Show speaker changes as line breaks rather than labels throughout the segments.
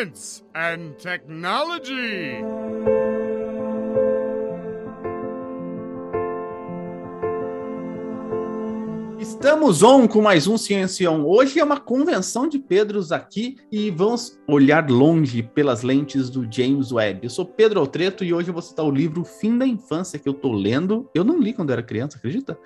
science and technology.
Estamos on com mais um Ciência On. Hoje é uma convenção de Pedros aqui e vamos olhar longe pelas lentes do James Webb. Eu sou Pedro Altreto e hoje eu vou citar o livro Fim da Infância que eu tô lendo. Eu não li quando era criança, acredita?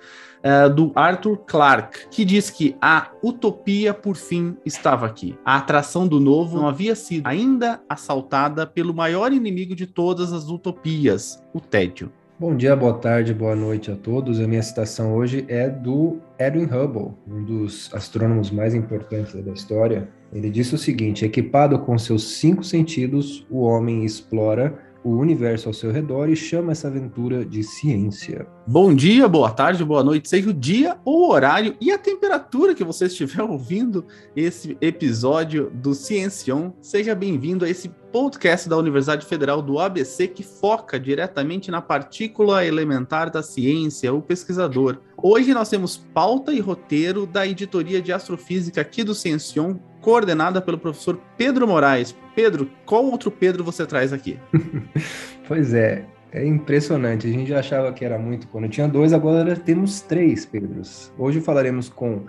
É, do Arthur Clarke, que diz que a utopia por fim estava aqui. A atração do novo não havia sido ainda assaltada pelo maior inimigo de todas as utopias, o tédio.
Bom dia, boa tarde, boa noite a todos. A minha citação hoje é do Edwin Hubble, um dos astrônomos mais importantes da história. Ele disse o seguinte: equipado com seus cinco sentidos, o homem explora o universo ao seu redor e chama essa aventura de ciência.
Bom dia, boa tarde, boa noite, seja o dia ou o horário e a temperatura que você estiver ouvindo esse episódio do Ciencion. Seja bem-vindo a esse podcast da Universidade Federal do ABC que foca diretamente na partícula elementar da ciência, o pesquisador. Hoje nós temos pauta e roteiro da editoria de astrofísica aqui do Ciencion, coordenada pelo professor Pedro Moraes. Pedro, qual outro Pedro você traz aqui?
pois é, é impressionante. A gente achava que era muito quando tinha dois, agora temos três Pedros. Hoje falaremos com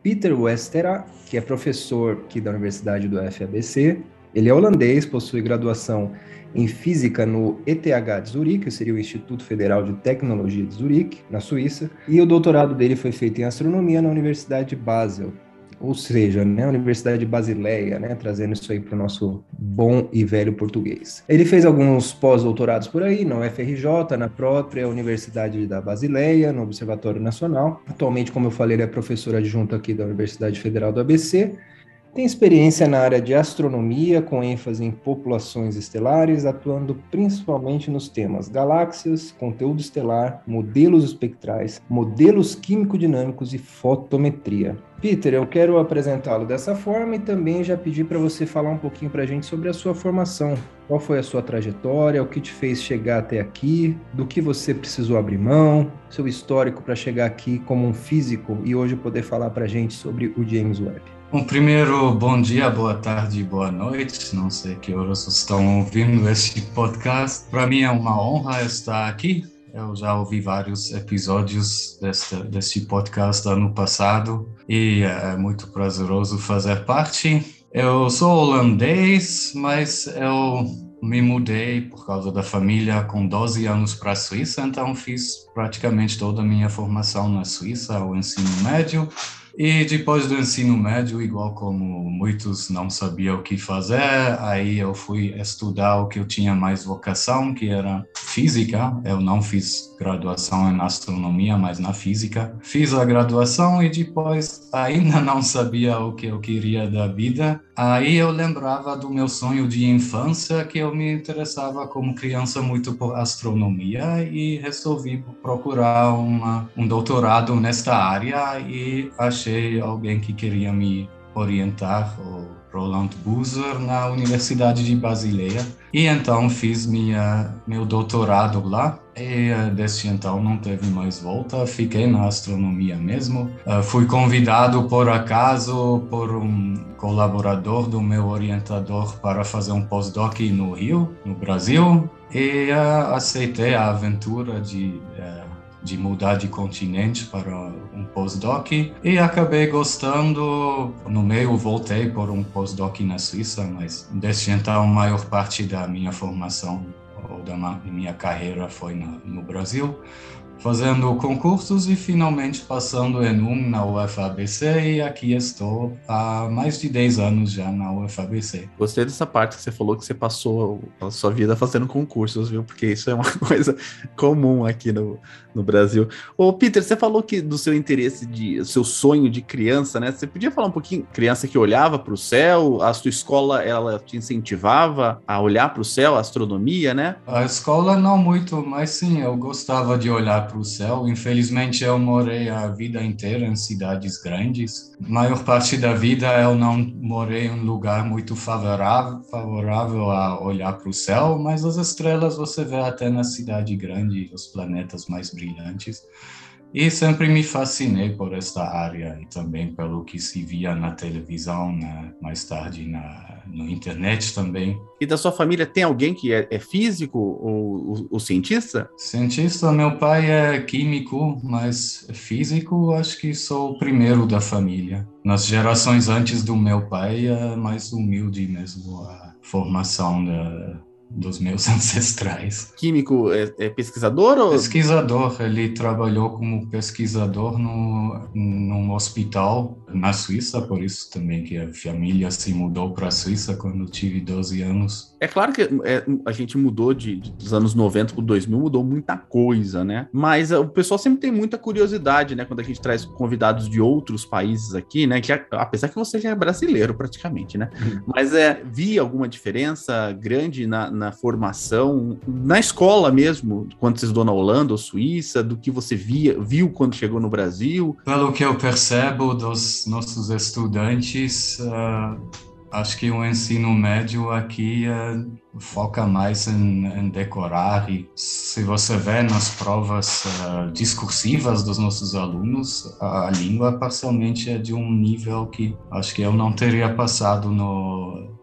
Peter Westera, que é professor aqui da Universidade do FABC. Ele é holandês, possui graduação em física no ETH de Zurique, que seria o Instituto Federal de Tecnologia de Zurique, na Suíça, e o doutorado dele foi feito em astronomia na Universidade de Basel, ou seja, né, a Universidade de Basileia, né, trazendo isso aí para o nosso bom e velho português. Ele fez alguns pós-doutorados por aí, na UFRJ, na própria Universidade da Basileia, no Observatório Nacional. Atualmente, como eu falei, ele é professor adjunto aqui da Universidade Federal do ABC tem experiência na área de astronomia, com ênfase em populações estelares, atuando principalmente nos temas galáxias, conteúdo estelar, modelos espectrais, modelos químico-dinâmicos e fotometria. Peter, eu quero apresentá-lo dessa forma e também já pedir para você falar um pouquinho para a gente sobre a sua formação. Qual foi a sua trajetória, o que te fez chegar até aqui, do que você precisou abrir mão, seu histórico para chegar aqui como um físico e hoje poder falar para a gente sobre o James Webb.
Bom, primeiro, bom dia, boa tarde, boa noite. Não sei que horas estão ouvindo este podcast. Para mim é uma honra estar aqui. Eu já ouvi vários episódios deste, deste podcast ano passado e é muito prazeroso fazer parte. Eu sou holandês, mas eu me mudei por causa da família com 12 anos para a Suíça, então fiz praticamente toda a minha formação na Suíça, o ensino médio e depois do ensino médio, igual como muitos não sabiam o que fazer, aí eu fui estudar o que eu tinha mais vocação, que era física. Eu não fiz graduação em astronomia, mas na física. Fiz a graduação e depois ainda não sabia o que eu queria da vida. Aí eu lembrava do meu sonho de infância, que eu me interessava como criança muito por astronomia e resolvi procurar uma, um doutorado nesta área e achei alguém que queria me orientar, o Roland Buser, na Universidade de Basileia. E então fiz minha, meu doutorado lá. E eh, desde então não teve mais volta, fiquei na astronomia mesmo. Uh, fui convidado por acaso por um colaborador do meu orientador para fazer um postdoc no Rio, no Brasil, e uh, aceitei a aventura de uh, de mudar de continente para um postdoc e acabei gostando. No meio voltei por um postdoc na Suíça, mas desde então a maior parte da minha formação ou da minha carreira foi no, no Brasil fazendo concursos e finalmente passando em um na UFABC e aqui estou há mais de 10 anos já na UFABC.
Gostei dessa parte que você falou que você passou a sua vida fazendo concursos, viu? Porque isso é uma coisa comum aqui no, no Brasil. Ô, Peter, você falou que do seu interesse de seu sonho de criança, né? Você podia falar um pouquinho, criança que olhava para o céu, a sua escola ela te incentivava a olhar para o céu, a astronomia, né?
A escola não muito, mas sim, eu gostava de olhar para o céu. Infelizmente, eu morei a vida inteira em cidades grandes. A maior parte da vida eu não morei em um lugar muito favorável, favorável a olhar para o céu, mas as estrelas você vê até na cidade grande, os planetas mais brilhantes. E sempre me fascinei por esta área e também pelo que se via na televisão, né? mais tarde na, no internet também.
E da sua família tem alguém que é, é físico ou, ou, cientista?
Cientista, meu pai é químico, mas físico acho que sou o primeiro da família. Nas gerações antes do meu pai é mais humilde mesmo a formação da, dos meus ancestrais.
Químico é, é, pesquisador? Ou...
Pesquisador. Ele trabalhou como pesquisador no, num hospital na Suíça, por isso também que a família se mudou para a Suíça quando eu tive 12 anos.
É claro que é, a gente mudou de, de, dos anos 90 para 2000, mudou muita coisa, né? Mas o pessoal sempre tem muita curiosidade, né? Quando a gente traz convidados de outros países aqui, né? Que apesar que você já é brasileiro praticamente, né? Uhum. Mas é, vi alguma diferença grande na, na formação, na escola mesmo, quando você estudou na Holanda ou Suíça, do que você via, viu quando chegou no Brasil?
Pelo que eu percebo dos nossos estudantes, uh, acho que o ensino médio aqui uh, foca mais em, em, decorar e se você vê nas provas uh, discursivas dos nossos alunos, a, a língua parcialmente é de um nível que acho que eu não teria passado no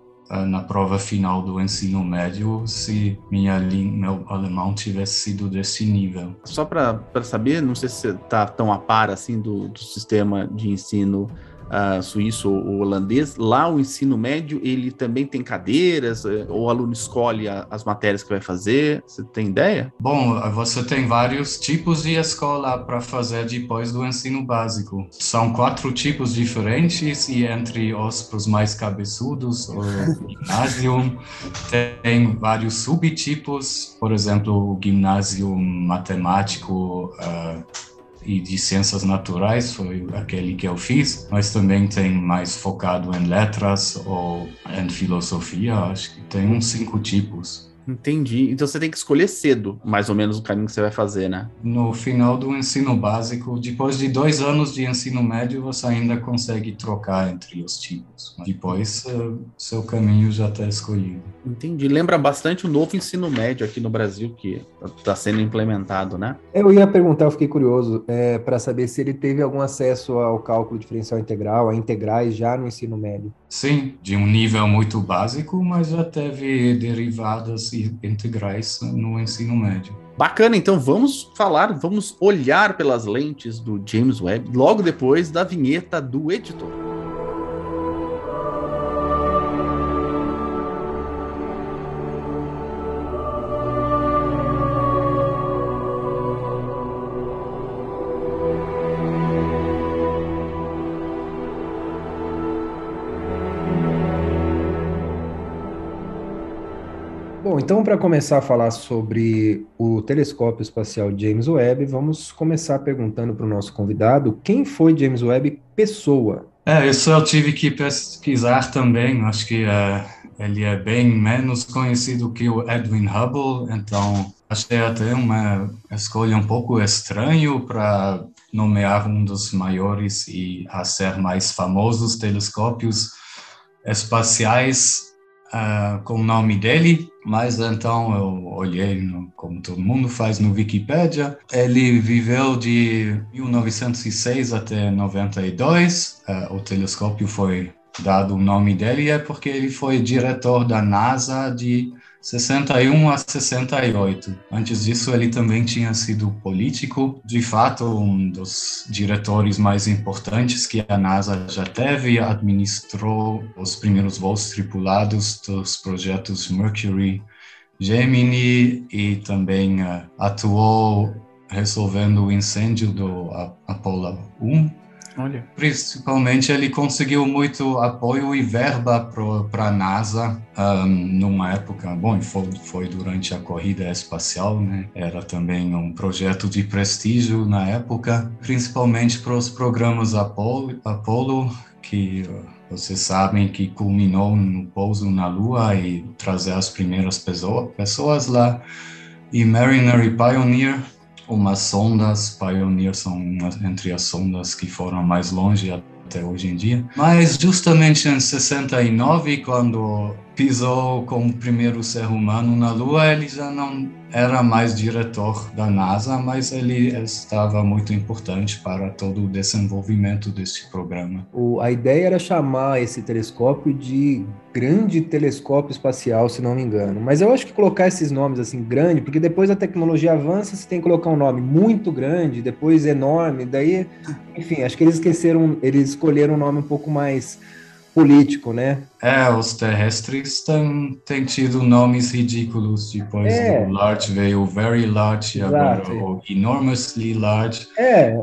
na prova final do ensino médio se minha meu alemão tivesse sido desse nível.
Só para saber, não sei se você está tão a par assim do, do sistema de ensino uh, suíço ou holandês, lá o ensino médio ele também tem cadeiras, eh, ou o aluno escolhe a, as matérias que vai fazer? Você tem ideia?
Bom, você tem vários tipos de escola para fazer depois do ensino básico. São quatro tipos diferentes e entre os, os mais cabeçudos, o ginásio, tem vários subtipos, por exemplo, o ginásio matemático, uh, e de ciências naturais foi aquele que eu fiz, mas também tem mais focado em letras ou em filosofia, acho que tem uns cinco tipos.
Entendi. Então você tem que escolher cedo, mais ou menos, o caminho que você vai fazer, né?
No final do ensino básico, depois de dois anos de ensino médio, você ainda consegue trocar entre os tipos. Depois, eh, seu caminho já está escolhido.
Entendi. Lembra bastante o novo ensino médio aqui no Brasil, que está sendo implementado, né?
Eu ia perguntar, eu fiquei curioso, é, para saber se ele teve algum acesso ao cálculo diferencial integral, a integrais já no ensino médio.
Sim, de um nível muito básico, mas já teve derivadas integrais no ensino médio.
Bacana, então vamos falar, vamos olhar pelas lentes do James Webb logo depois da vinheta do editor.
Então para começar a falar sobre o telescópio espacial James Webb, vamos começar perguntando para o nosso convidado quem foi James Webb pessoa.
É, isso eu tive que pesquisar também. Acho que uh, ele é bem menos conhecido que o Edwin Hubble, então achei até uma escolha um pouco estranho para nomear um dos maiores e a ser mais famosos telescópios espaciais uh, com o nome dele, mas então eu olhei, no, como todo mundo faz no Wikipedia. Ele viveu de 1906 até 92. Uh, ah, o telescópio foi dado o nome dele é porque ele foi diretor da NASA de 61 a 68. Antes disso, ele também tinha sido político, de fato, um dos diretores mais importantes que a NASA já teve, administrou os primeiros voos tripulados dos projetos Mercury, Gemini e também uh, atuou resolvendo o incêndio do Apollo 1
Olha.
Principalmente ele conseguiu muito apoio e verba para a NASA um, numa época, bom, foi, foi durante a corrida espacial, né? Era também um projeto de prestígio na época, principalmente para os programas Apollo, que vocês sabem que culminou no pouso na Lua e trazer as primeiras pessoas lá. E Mariner e Pioneer umas sondas, Pioneer são entre as sondas que foram mais longe até hoje em dia. Mas justamente em 69, quando pisou como primeiro ser humano na Lua, ele já não era mais diretor da NASA, mas ele estava muito importante para todo o desenvolvimento deste programa.
O, a ideia era chamar esse telescópio de Grande Telescópio Espacial, se não me engano. Mas eu acho que colocar esses nomes assim, grande, porque depois a tecnologia avança, você tem que colocar um nome muito grande, depois enorme, daí, enfim, acho que eles esqueceram, eles escolheram um nome um pouco mais político, né?
É, os terrestres têm, têm tido nomes ridículos. Depois é. o large veio o very large, Exato. agora o enormously large.
É,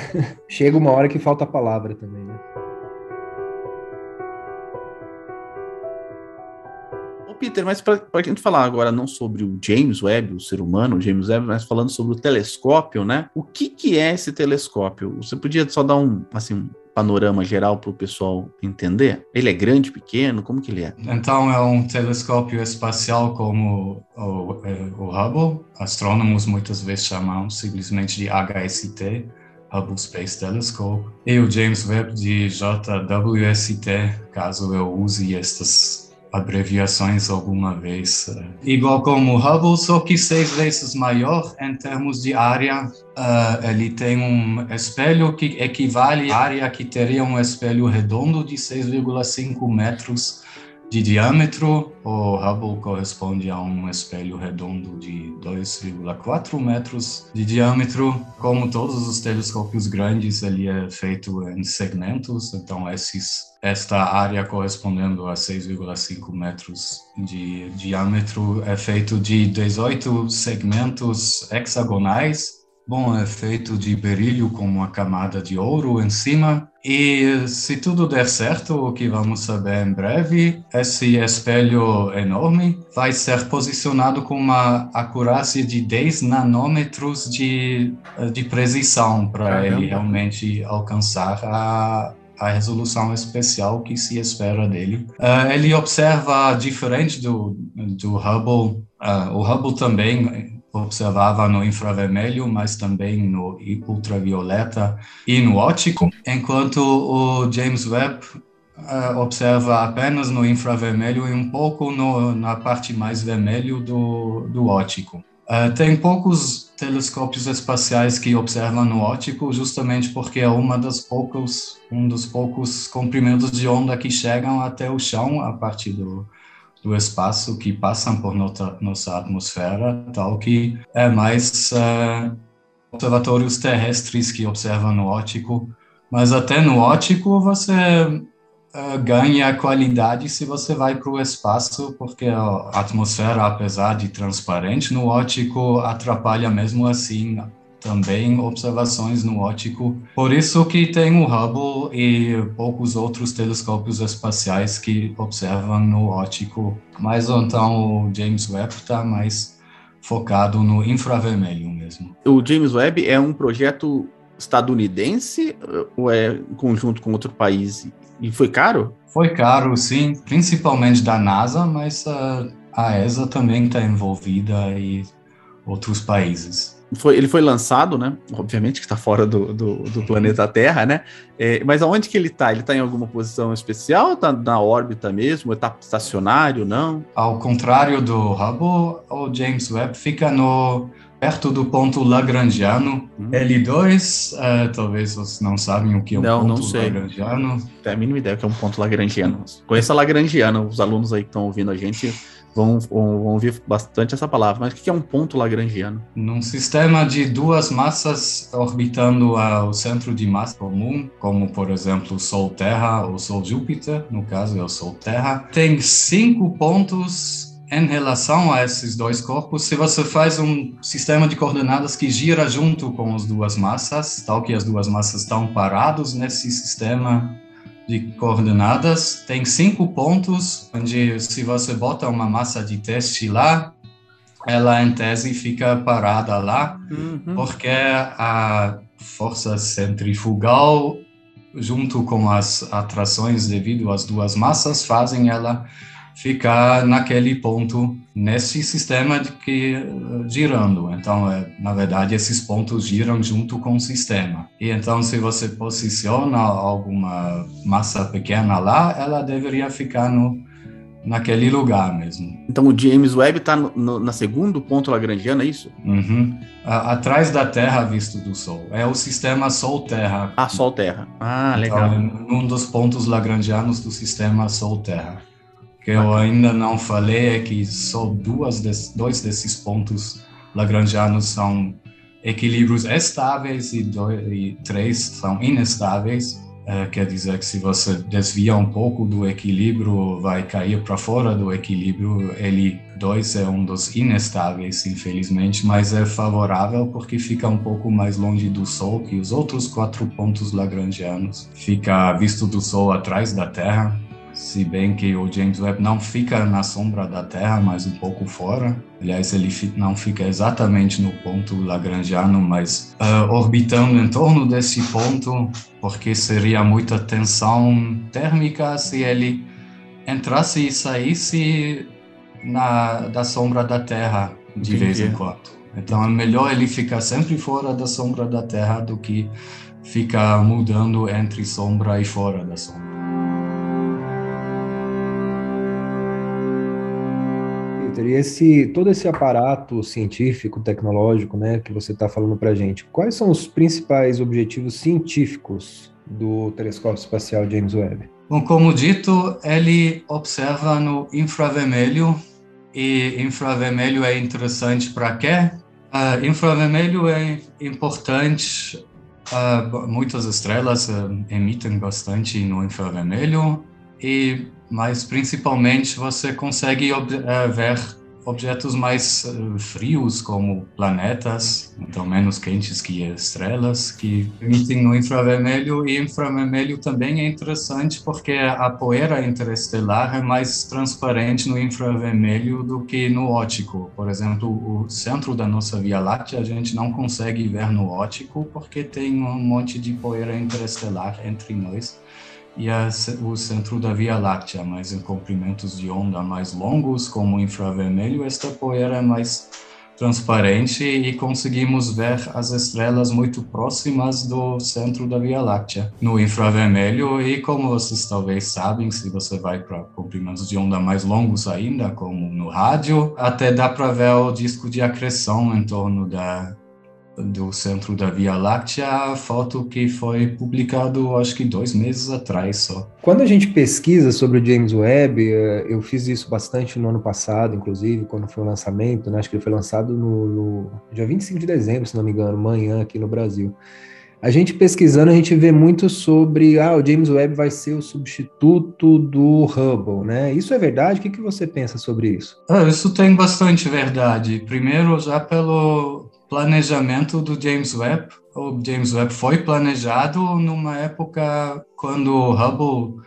chega uma hora que falta a palavra também, né?
Peter, mas para a gente falar agora não sobre o James Webb, o ser humano, o James Webb, mas falando sobre o telescópio, né? O que, que é esse telescópio? Você podia só dar um, assim, panorama geral para o pessoal entender? Ele é grande, pequeno? Como que ele é?
Então, é um telescópio espacial como o, é, o Hubble. Astrônomos muitas vezes chamam simplesmente de HST, Hubble Space Telescope, e o James Webb de JWST, caso eu use estas abreviações alguma vez. Uh, igual como Hubble, só que seis vezes maior em termos de área. Uh, ele tem um espelho que equivale à área que teria um espelho redondo de 6,5 metros de diâmetro, o Hubble corresponde a um espelho redondo de 2,4 metros de diâmetro. Como todos os telescópios grandes, ele é feito em segmentos, então esses, esta área correspondendo a 6,5 metros de diâmetro é feito de 18 segmentos hexagonais Bom, é feito de berílio com uma camada de ouro em cima. E se tudo der certo, o que vamos saber em breve, esse espelho enorme vai ser posicionado com uma acurácia de 10 nanômetros de, de precisão para ele realmente alcançar a, a resolução especial que se espera dele. Uh, ele observa diferente do, do Hubble. Uh, o Hubble também observava no infravermelho, mas também no ultravioleta e no óptico, enquanto o James Webb uh, observa apenas no infravermelho e um pouco no, na parte mais vermelho do, do óptico. Uh, tem poucos telescópios espaciais que observam no óptico, justamente porque é uma das poucos, um dos poucos comprimentos de onda que chegam até o chão a partir do, do espaço que passam por nossa, nossa atmosfera, tal que é mais uh, observatórios terrestres que observam no óptico, mas até no óptico você uh, ganha qualidade se você vai para o espaço, porque a atmosfera, apesar de transparente no óptico, atrapalha mesmo assim também observações no óptico. Por isso que tem o Hubble e poucos outros telescópios espaciais que observam no óptico. Mas então o James Webb está mais focado no infravermelho mesmo.
O James Webb é um projeto estadunidense ou é em conjunto com outro país? E foi caro?
Foi caro, sim, principalmente da NASA, mas a, a ESA também está envolvida e outros países
foi, ele foi lançado, né? Obviamente que está fora do, do, do, planeta Terra, né? É, mas aonde que ele está? Ele está em alguma posição especial? Está na órbita mesmo? Está estacionário? Não?
Ao contrário do Hubble, o James Webb fica no perto do ponto lagrangiano. Hum. L2, uh, talvez vocês não sabem o que é um não, ponto não sei. lagrangiano.
Tem a mínima ideia o que é um ponto lagrangiano. Conheça lagrangiano, os alunos aí que estão ouvindo a gente vão, vão, ouvir bastante essa palavra. Mas o que é um ponto lagrangiano?
Num sistema de duas massas orbitando ao centro de massa comum, como por exemplo o Sol-Terra ou Sol-Júpiter, no caso é o Sol-Terra, tem cinco pontos em relação a esses dois corpos, se você faz um sistema de coordenadas que gira junto com as duas massas, tal que as duas massas estão parados nesse sistema de coordenadas, tem cinco pontos, onde se você bota uma massa de teste lá, ela em tese fica parada lá, uhum. porque a força centrifugal, junto com as atrações devido às duas massas, fazem ela ficar naquele ponto nesse sistema de que girando. Então, é, na verdade, esses pontos giram junto com o sistema. E então, se você posiciona alguma massa pequena lá, ela deveria ficar no naquele lugar mesmo.
Então o James Webb está na segundo ponto lagrangiano, é isso?
Uhum. atrás da Terra visto do Sol. É o sistema Sol-Terra.
Ah, Sol-Terra. Ah, legal.
Então, um dos pontos lagrangianos do sistema Sol-Terra. Que eu ainda não falei é que só duas des, dois desses pontos lagrangianos são equilíbrios estáveis e, dois, e três são inestáveis. É, quer dizer que se você desvia um pouco do equilíbrio, vai cair para fora do equilíbrio. Ele 2 é um dos inestáveis, infelizmente, mas é favorável porque fica um pouco mais longe do Sol que os outros quatro pontos lagrangianos. Fica visto do Sol atrás da Terra, se bem que o James Webb não fica na sombra da Terra, mas um pouco fora. Aliás, ele não fica exatamente no ponto lagrangiano, mas uh, orbitando em torno desse ponto, porque seria muita tensão térmica se ele entrasse e saísse na, da sombra da Terra de Entendi. vez em quando. Então é melhor ele ficar sempre fora da sombra da Terra do que ficar mudando entre sombra e fora da sombra.
E esse, todo esse aparato científico, tecnológico, né, que você está falando para gente, quais são os principais objetivos científicos do telescópio espacial James Webb?
Bom, como dito, ele observa no infravermelho e infravermelho é interessante para quê? Uh, infravermelho é importante, uh, muitas estrelas uh, emitem bastante no infravermelho e mas principalmente você consegue ob uh, ver objetos mais uh, frios, como planetas, então menos quentes que estrelas, que emitem no infravermelho. E infravermelho também é interessante porque a poeira interestelar é mais transparente no infravermelho do que no óptico. Por exemplo, o centro da nossa Via Láctea a gente não consegue ver no óptico porque tem um monte de poeira interestelar entre nós e o centro da Via Láctea, mas em comprimentos de onda mais longos, como o infravermelho, esta poeira é mais transparente e conseguimos ver as estrelas muito próximas do centro da Via Láctea. No infravermelho e como vocês talvez sabem, se você vai para comprimentos de onda mais longos ainda, como no rádio, até dá para ver o disco de acreção em torno da do centro da Via Láctea, foto que foi publicado acho que dois meses atrás só.
Quando a gente pesquisa sobre o James Webb, eh, eu fiz isso bastante no ano passado, inclusive, quando foi o lançamento, né? acho que ele foi lançado no, no dia 25 de dezembro, se não me engano, manhã aqui no Brasil. A gente pesquisando, a gente vê muito sobre, ah, o James Webb vai ser o substituto do Hubble, né? Isso é verdade? O que, que você pensa sobre isso?
Ah, isso tem bastante verdade. Primeiro, já pelo, planejamento do James Webb. O James Webb foi planejado numa época quando o Hubble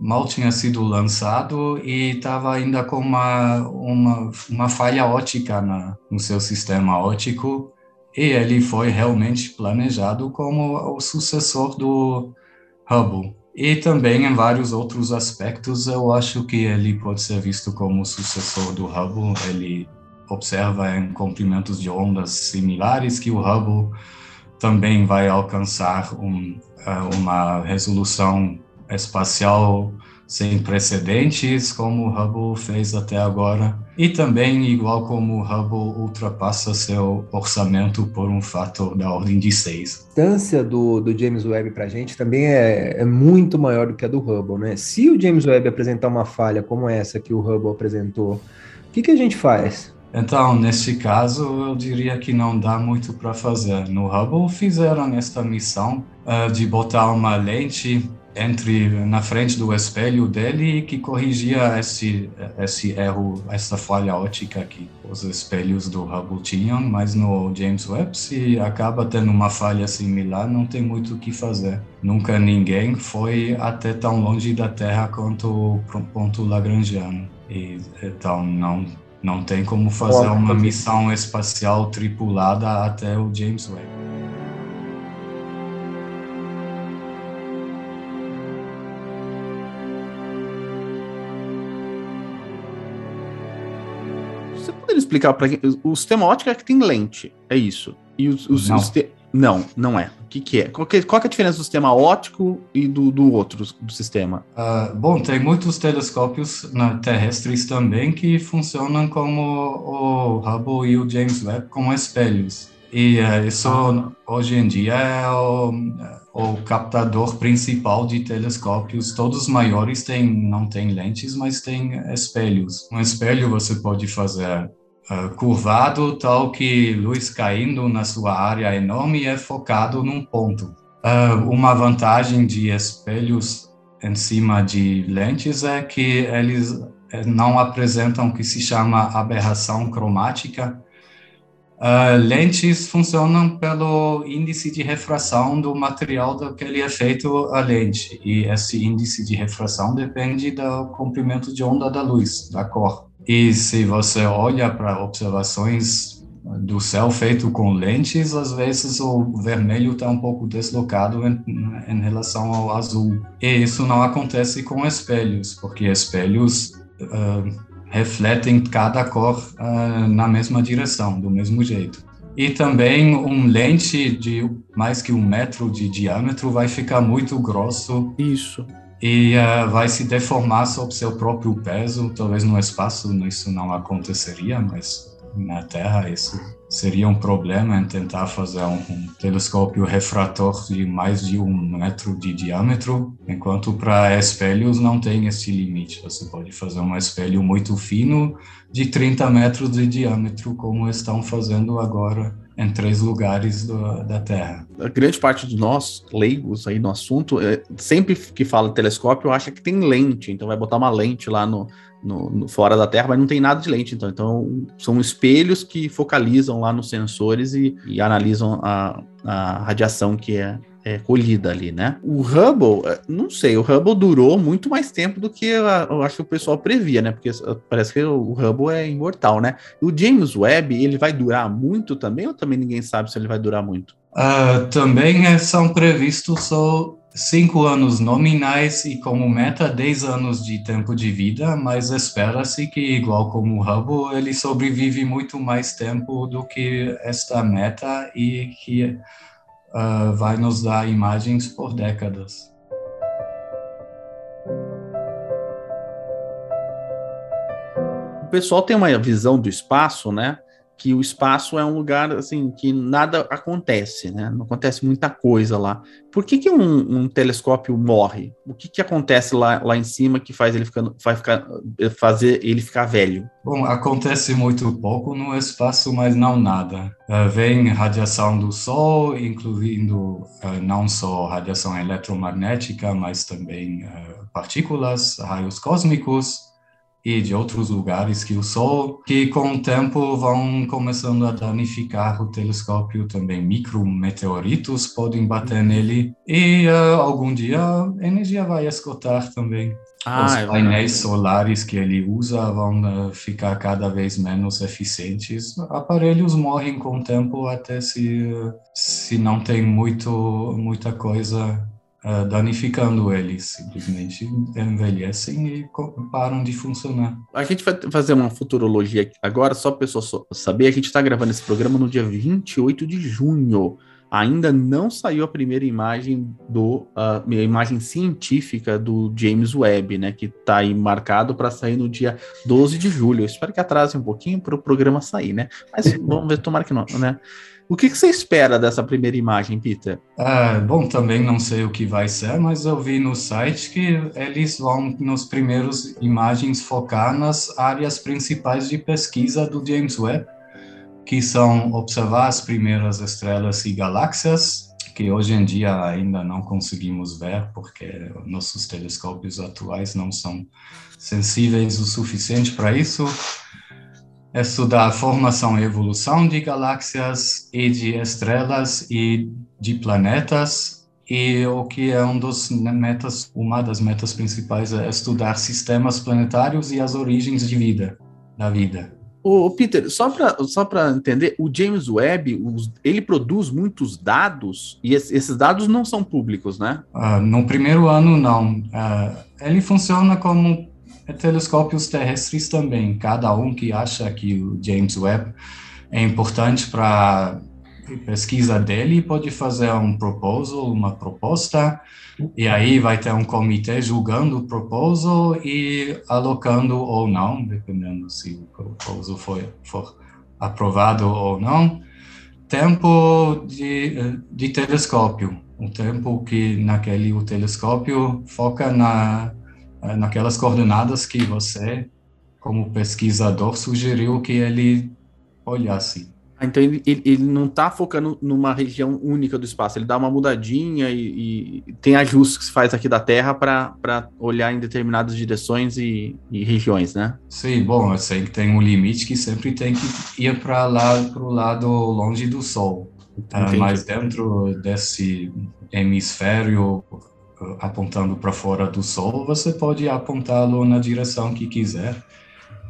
mal tinha sido lançado e estava ainda com uma, uma, uma falha ótica na, no seu sistema óptico e ele foi realmente planejado como o sucessor do Hubble. E também em vários outros aspectos eu acho que ele pode ser visto como o sucessor do Hubble. Ele observa em comprimentos de ondas similares que o Hubble também vai alcançar um, eh, uma resolução espacial sem precedentes, como o Hubble fez até agora, e também, igual como o Hubble ultrapassa seu orçamento por um fator da ordem de 6.
A distância do, do James Webb para a gente também é, é, muito maior do que a do Hubble, né? Se o James Webb apresentar uma falha como essa que o Hubble apresentou, o que, que a gente faz?
Então, neste caso, eu diria que não dá muito para fazer. No Hubble fizeram esta missão uh, de botar uma lente entre na frente do espelho dele que corrigia esse esse erro, essa falha ótica que os espelhos do Hubble tinham, mas no James Webb se acaba tendo uma falha similar, não tem muito o que fazer. Nunca ninguém foi até tão longe da Terra quanto o ponto lagrangiano. E, então não não tem como fazer uma missão espacial tripulada até o James Webb.
Você poderia explicar para o sistema óptico é que tem lente, é isso? E os, os, os te... Não, não é. O que, que é? Qual, que, qual que é a diferença do sistema óptico e do, do outro do sistema?
Uh, bom, tem muitos telescópios na, terrestres também que funcionam como o Hubble e o James Webb como espelhos. E uh, isso ah. hoje em dia é o, o captador principal de telescópios. Todos os maiores têm, não têm lentes, mas têm espelhos. Um espelho você pode fazer curvado, tal que luz caindo na sua área enorme é focado num ponto. Uh, uma vantagem de espelhos em cima de lentes é que eles eh, não apresentam o que se chama aberração cromática. Uh, lentes funcionam pelo índice de refração do material do que ele é a lente, e esse índice de refração depende do comprimento de onda da luz, da cor. E se você olha para observações do céu feito com lentes, às vezes o vermelho está um pouco deslocado em, em, relação ao azul. E isso não acontece com espelhos, porque espelhos uh, refletem cada cor uh, na mesma direção, do mesmo jeito. E também um lente de mais que um metro de diâmetro vai ficar muito grosso.
Isso
e uh, vai se deformar sob seu próprio peso. Talvez no espaço isso não aconteceria, mas na Terra isso seria um problema em tentar fazer um, um telescópio refrator de mais de um metro de diâmetro, enquanto para espelhos não tem esse limite. Você pode fazer um espelho muito fino de 30 metros de diâmetro, como estão fazendo agora em três lugares do, da Terra.
A grande parte de nós, leigos aí no assunto, é, sempre que fala telescópio, acha que tem lente, então vai botar uma lente lá no, no, no, fora da Terra, mas não tem nada de lente, então. Então, são espelhos que focalizam lá nos sensores e, e analisam a, a radiação que é é, colhida ali, né? O Hubble, é, não sei, o Hubble durou muito mais tempo do que eu acho que o pessoal previa, né? Porque parece que o Hubble é imortal, né? O James Webb, ele vai durar muito também ou também ninguém sabe se ele vai durar muito?
Uh, também é, são previstos só cinco anos nominais e como meta 10 anos de tempo de vida, mas espera-se que, igual como o Hubble, ele sobrevive muito mais tempo do que esta meta e que uh, vai nos dar imagens por décadas.
O pessoal tem uma visão do espaço, né? Que o espaço é um lugar assim que nada acontece, né? Não acontece muita coisa lá. Por que, que um, um telescópio morre? O que, que acontece lá, lá em cima que faz ele ficando, vai ficar, fazer ele ficar velho?
Bom, acontece muito pouco no espaço, mas não nada. Uh, vem radiação do Sol, incluindo uh, não só radiação eletromagnética, mas também uh, partículas, raios cósmicos e de outros lugares que o Sol, que com o tempo vão começando a danificar o telescópio também. Micrometeoritos podem bater nele e uh, algum dia a energia vai esgotar também. Ah, Os é painéis solares que ele usa vão uh, ficar cada vez menos eficientes. Aparelhos morrem com o tempo até se, se não tem muito, muita coisa uh, danificando eles, simplesmente envelhecem e param de funcionar.
A gente vai fazer uma futurologia agora, só para pessoa saber, a gente está gravando esse programa no dia 28 de junho. Ainda não saiu a primeira imagem do a imagem científica do James Webb, né? Que está aí marcado para sair no dia 12 de julho. Eu espero que atrase um pouquinho para o programa sair, né? Mas vamos ver, tomara que não, né? O que, que, você espera dessa primeira imagem, Peter?
É, bom, também não sei o que vai ser, mas eu vi no site que eles vão, nos primeiros imagens, focar nas áreas principais de pesquisa do James Webb, que são observar as primeiras estrelas e galáxias, que hoje em dia ainda não conseguimos ver, porque nossos telescópios atuais não são sensíveis o suficiente para isso estudar a formação e evolução de galáxias e de estrelas e de planetas e o que é um dos metas, uma das metas principais é estudar sistemas planetários e as origens de vida, da vida.
O Peter, só para só entender, o James Webb, ele produz muitos dados e esses dados não são públicos, né?
Uh, no primeiro ano, não. Uh, ele funciona como telescópios terrestres também. Cada um que acha que o James Webb é importante para pesquisa dele pode fazer um proposal, uma proposta, e aí vai ter um comitê julgando o proposal e alocando ou não, dependendo se o proposal foi, for aprovado ou não, tempo de, de telescópio, o tempo que naquele o telescópio foca na, naquelas coordenadas que você, como pesquisador, sugeriu que ele olhasse.
Então ele, ele, não está focando numa região única do espaço, ele dá uma mudadinha e, e tem ajustes que se faz aqui da Terra para olhar em determinadas direções e, e, regiões, né?
Sim, bom, eu sei que tem um limite que sempre tem que ir para lá para o lado longe do Sol. Uh, mas dentro desse hemisfério apontando para fora do Sol, você pode apontá-lo na direção que quiser.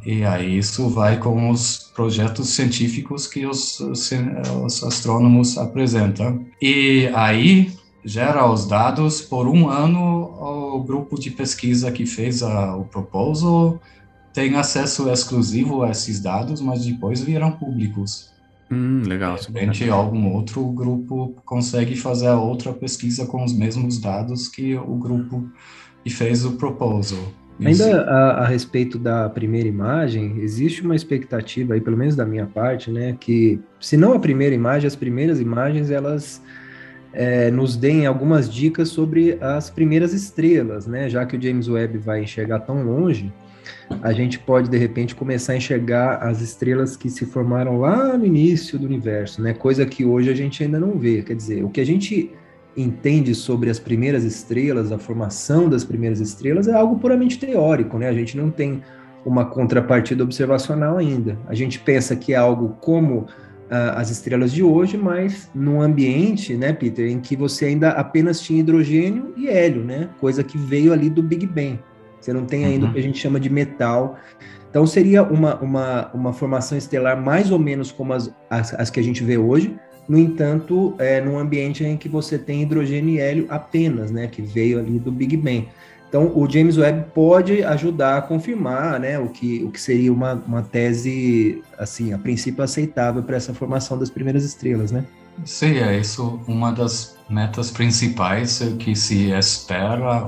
E aí isso vai com os projetos científicos que os, os astrônomos apresentam. E aí gera os dados por um ano o grupo de pesquisa que fez a, o proposal tem acesso exclusivo a esses dados, mas depois viram públicos.
Hum, legal.
De repente, algum outro grupo consegue fazer a outra pesquisa com os mesmos dados que o grupo que fez o proposal.
Ainda a, a, respeito da primeira imagem, existe uma expectativa aí, pelo menos da minha parte, né, que se não a primeira imagem, as primeiras imagens elas é, nos deem algumas dicas sobre as primeiras estrelas, né, já que o James Webb vai enxergar tão longe, a gente pode de repente começar a enxergar as estrelas que se formaram lá no início do universo, né, coisa que hoje a gente ainda não vê. Quer dizer, o que a gente entende sobre as primeiras estrelas, a formação das primeiras estrelas, é algo puramente teórico, né? A gente não tem uma contrapartida observacional ainda. A gente pensa que é algo como uh, as estrelas de hoje, mas num ambiente, né, Peter, em que você ainda apenas tinha hidrogênio e hélio, né? Coisa que veio ali do Big Bang. Você não tem ainda uhum. o que a gente chama de metal. Então seria uma, uma, uma formação estelar mais ou menos como as, as, as que a gente vê hoje, no entanto, é num ambiente em que você tem hidrogênio e hélio apenas, né, que veio ali do Big Bang. Então, o James Webb pode ajudar a confirmar, né, o que, o que seria uma, uma tese, assim, a princípio aceitável para essa formação das primeiras estrelas, né?
Sim, é isso uma das metas principais que se espera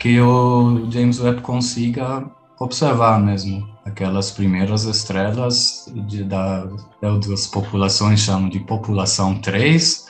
que o James Webb consiga observar mesmo aquelas primeiras estrelas de, da, das populações chamam de população 3,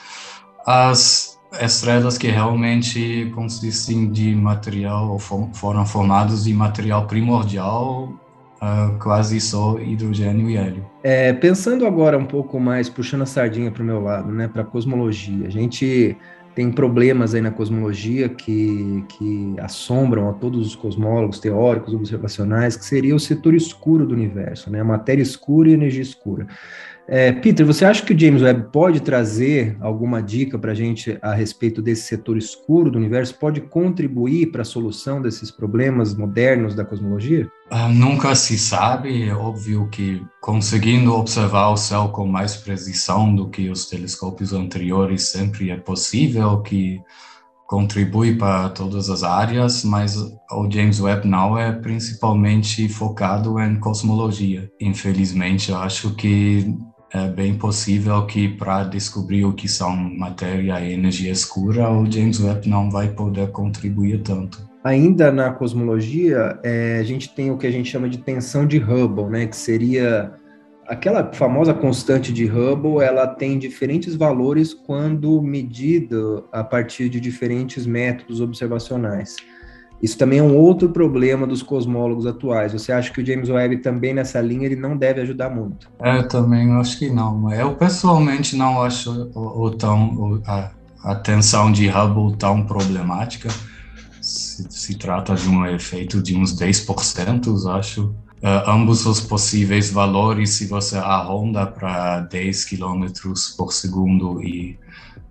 as estrelas que realmente consistem de material, foram formados de material primordial, uh, quase só hidrogênio e hélio.
É, pensando agora um pouco mais, puxando a sardinha para o meu lado, né, para a cosmologia, a gente tem problemas aí na cosmologia que, que assombram a todos os cosmólogos teóricos observacionais, que seria o setor escuro do universo, né? Matéria escura e energia escura. É, Peter, você acha que o James Webb pode trazer alguma dica para a gente a respeito desse setor escuro do universo? Pode contribuir para a solução desses problemas modernos da cosmologia?
Uh, nunca se sabe. É óbvio que conseguindo observar o céu com mais precisão do que os telescópios anteriores sempre é possível que contribui para todas as áreas, mas o James Webb não é principalmente focado em cosmologia. Infelizmente, eu acho que é bem possível que para descobrir o que são matéria e energia escura, o James Webb não vai poder contribuir tanto.
Ainda na cosmologia, é, a gente tem o que a gente chama de tensão de Hubble, né, que seria aquela famosa constante de Hubble, ela tem diferentes valores quando medida a partir de diferentes métodos observacionais. Isso também é um outro problema dos cosmólogos atuais. Você acha que o James Webb também nessa linha ele não deve ajudar muito?
É, eu também acho que não. Eu pessoalmente não acho o, o tão o, a, tensão de Hubble tão problemática. Se, se trata de um efeito de uns 10%, acho. Uh, ambos os possíveis valores, se você arronda para 10 km por segundo e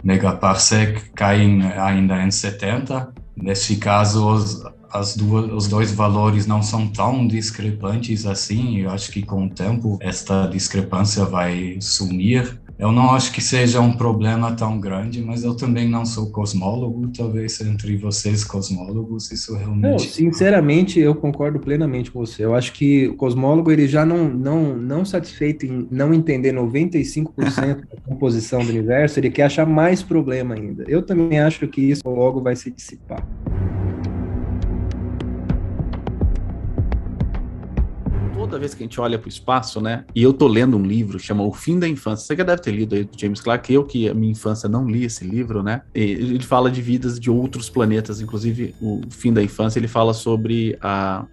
megaparsec, caem ainda em 70 Neste caso, os, as duas, os dois valores não são tão discrepantes assim. Eu acho que com o tempo esta discrepância vai sumir. Eu não acho que seja um problema tão grande, mas eu também não sou cosmólogo. Talvez entre vocês cosmólogos isso realmente. Não,
sinceramente, eu concordo plenamente com você. Eu acho que o cosmólogo ele já não não não satisfeito em não entender 95% da composição do universo, ele quer achar mais problema ainda. Eu também acho que isso logo vai se dissipar.
Toda vez que a gente olha para o espaço, né? E eu tô lendo um livro, chama O Fim da Infância. Você já deve ter lido aí do James Clark, eu que a minha infância não li esse livro, né? E ele fala de vidas de outros planetas, inclusive o Fim da Infância, ele fala sobre a,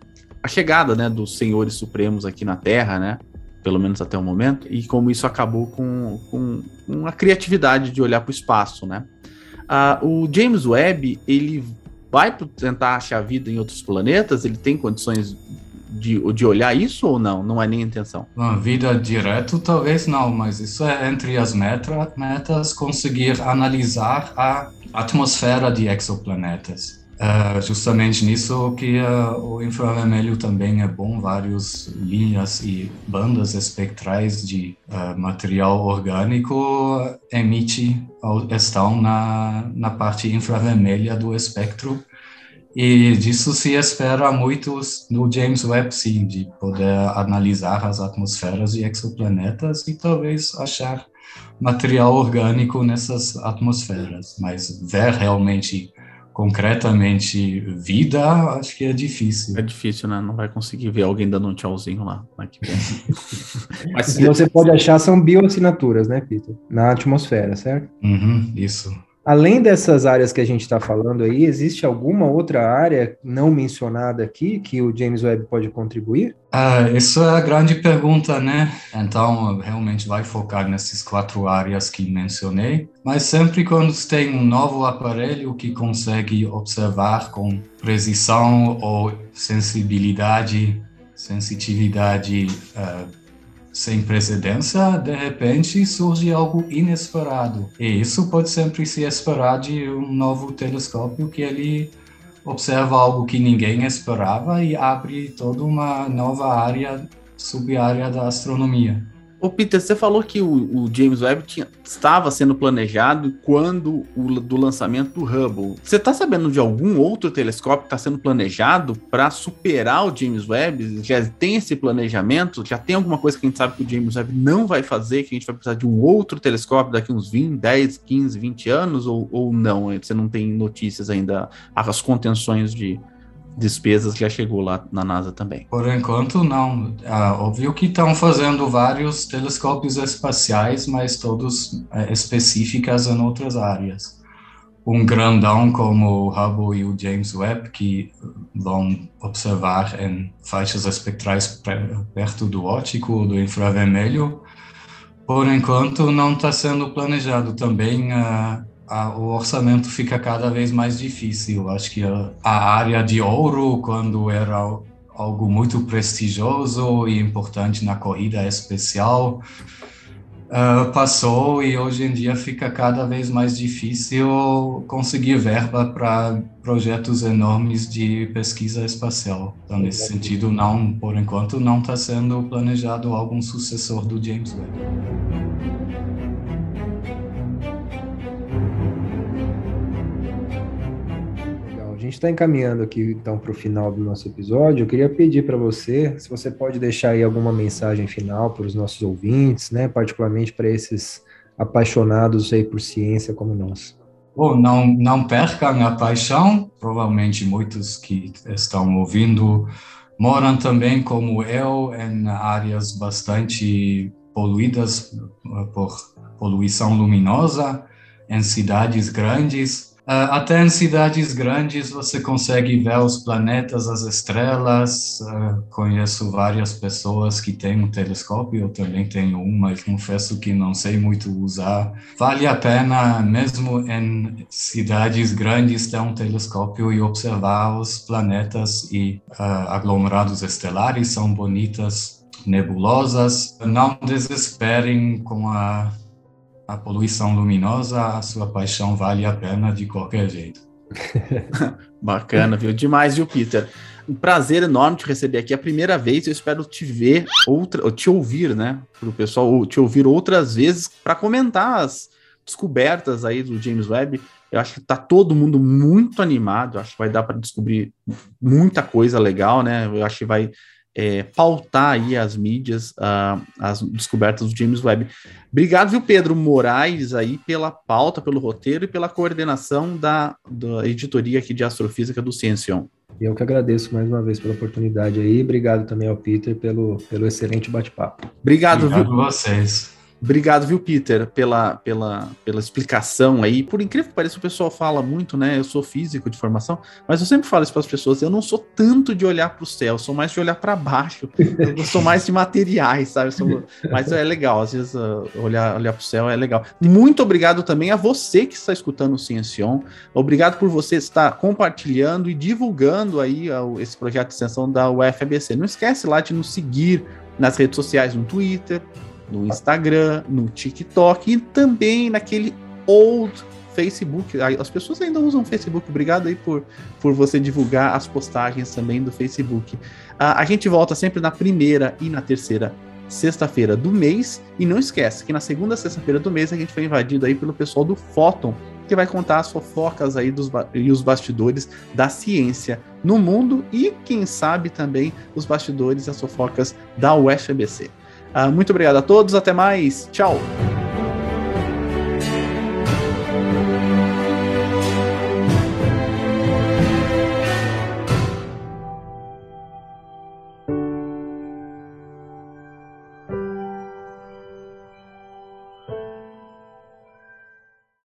a chegada, né, dos senhores supremos aqui na Terra, né? Pelo menos até o momento, e como isso acabou com, com, criatividade de olhar para o espaço, né? O James Webb, ele vai tentar achar vida em outros planetas, ele tem condições de, de olhar isso ou não? Não é nem intenção?
Vida direto, talvez não, mas isso é entre as metra, metas conseguir analisar a atmosfera de exoplanetas. Uh, justamente nisso que uh, o infravermelho também é bom, várias linhas e bandas espectrais de uh, material orgânico emite, estão na, na parte infravermelha do espectro e disso se espera muito no James Webb, sim, de poder analisar as atmosferas de exoplanetas e talvez achar material orgânico nessas atmosferas. Mas ver realmente, concretamente, vida, acho que é difícil.
É difícil, né? Não vai conseguir ver alguém dando um tchauzinho lá.
Mas se você pode achar são bioassinaturas, né, Peter? Na atmosfera, certo?
Uhum, isso.
Além dessas áreas que a gente está falando aí, existe alguma outra área não mencionada aqui que o James Webb pode contribuir?
Ah, isso é a grande pergunta, né? Então, realmente vai focar nessas quatro áreas que mencionei, mas sempre quando tem um novo aparelho que consegue observar com precisão ou sensibilidade, sensitividade uh, sem precedência, de repente surge algo inesperado. E isso pode sempre se esperar de um novo telescópio que ele observa algo que ninguém esperava e abre toda uma nova área, sub-área da astronomia.
Ô Peter, você falou que o, o James Webb tinha, estava sendo planejado quando o, do lançamento do Hubble. Você está sabendo de algum outro telescópio que está sendo planejado para superar o James Webb? Já tem esse planejamento? Já tem alguma coisa que a gente sabe que o James Webb não vai fazer, que a gente vai precisar de um outro telescópio daqui uns 20, 10, 15, 20 anos? Ou, ou não? Você não tem notícias ainda, as contenções de, despesas já chegou lá na NASA também.
Por enquanto, não. Ah, óbvio que estão fazendo vários telescópios espaciais, mas todos é, específicas em outras áreas. Um grandão como o Hubble e o James Webb, que vão observar em faixas espectrais perto do óptico, do infravermelho, por enquanto não está sendo planejado. Também uh, a, o orçamento fica cada vez mais difícil. Acho que a, a área de ouro, quando era algo muito prestigioso e importante na corrida especial, uh, passou e hoje em dia fica cada vez mais difícil conseguir verba para projetos enormes de pesquisa espacial. Então, nesse sentido, não, por enquanto, não está sendo planejado algum sucessor do James Webb.
Está encaminhando aqui então para o final do nosso episódio. Eu queria pedir para você, se você pode deixar aí alguma mensagem final para os nossos ouvintes, né, particularmente para esses apaixonados aí por ciência como nós.
Bom, não, não percam a paixão. Provavelmente muitos que estão ouvindo moram também, como eu, em áreas bastante poluídas por poluição luminosa, em cidades grandes. Uh, até em cidades grandes você consegue ver os planetas, as estrelas. Uh, conheço várias pessoas que têm um telescópio, eu também tenho um, mas confesso que não sei muito usar. Vale a pena, mesmo em cidades grandes, ter um telescópio e observar os planetas e uh, aglomerados estelares, são bonitas, nebulosas. Não desesperem com a a poluição luminosa, a sua paixão vale a pena de qualquer jeito.
Bacana, viu? Demais, viu, Peter? Um prazer enorme te receber aqui. É a primeira vez, eu espero te ver outra, ou te ouvir, né? Para o pessoal te ouvir outras vezes para comentar as descobertas aí do James Webb. Eu acho que tá todo mundo muito animado. Eu acho que vai dar para descobrir muita coisa legal, né? Eu acho que vai é, pautar aí as mídias, uh, as descobertas do James Webb. Obrigado, viu, Pedro Moraes, aí pela pauta, pelo roteiro e pela coordenação da, da editoria aqui de Astrofísica do Ciencion.
Eu que agradeço mais uma vez pela oportunidade aí. Obrigado também ao Peter pelo, pelo excelente bate-papo.
Obrigado,
Obrigado
viu?
a vocês.
Obrigado, viu, Peter, pela, pela, pela explicação aí. Por incrível que pareça, o pessoal fala muito, né? Eu sou físico de formação, mas eu sempre falo isso para as pessoas. Eu não sou tanto de olhar para o céu, sou mais de olhar para baixo. Eu sou mais de materiais, sabe? Sou, mas é legal, às vezes uh, olhar, olhar para o céu é legal. Muito obrigado também a você que está escutando o Ciencion. Obrigado por você estar compartilhando e divulgando aí uh, esse projeto de extensão da UFABC. Não esquece lá de nos seguir nas redes sociais, no Twitter, no Instagram, no TikTok e também naquele old Facebook. As pessoas ainda usam Facebook. Obrigado aí por, por você divulgar as postagens também do Facebook. a gente volta sempre na primeira e na terceira sexta-feira do mês. E não esquece que na segunda sexta-feira do mês a gente foi invadido aí pelo pessoal do Photon, que vai contar as fofocas aí dos, e os bastidores da ciência no mundo e, quem sabe, também os bastidores e as fofocas da UFABC. Uh, muito obrigado a todos, até mais, tchau!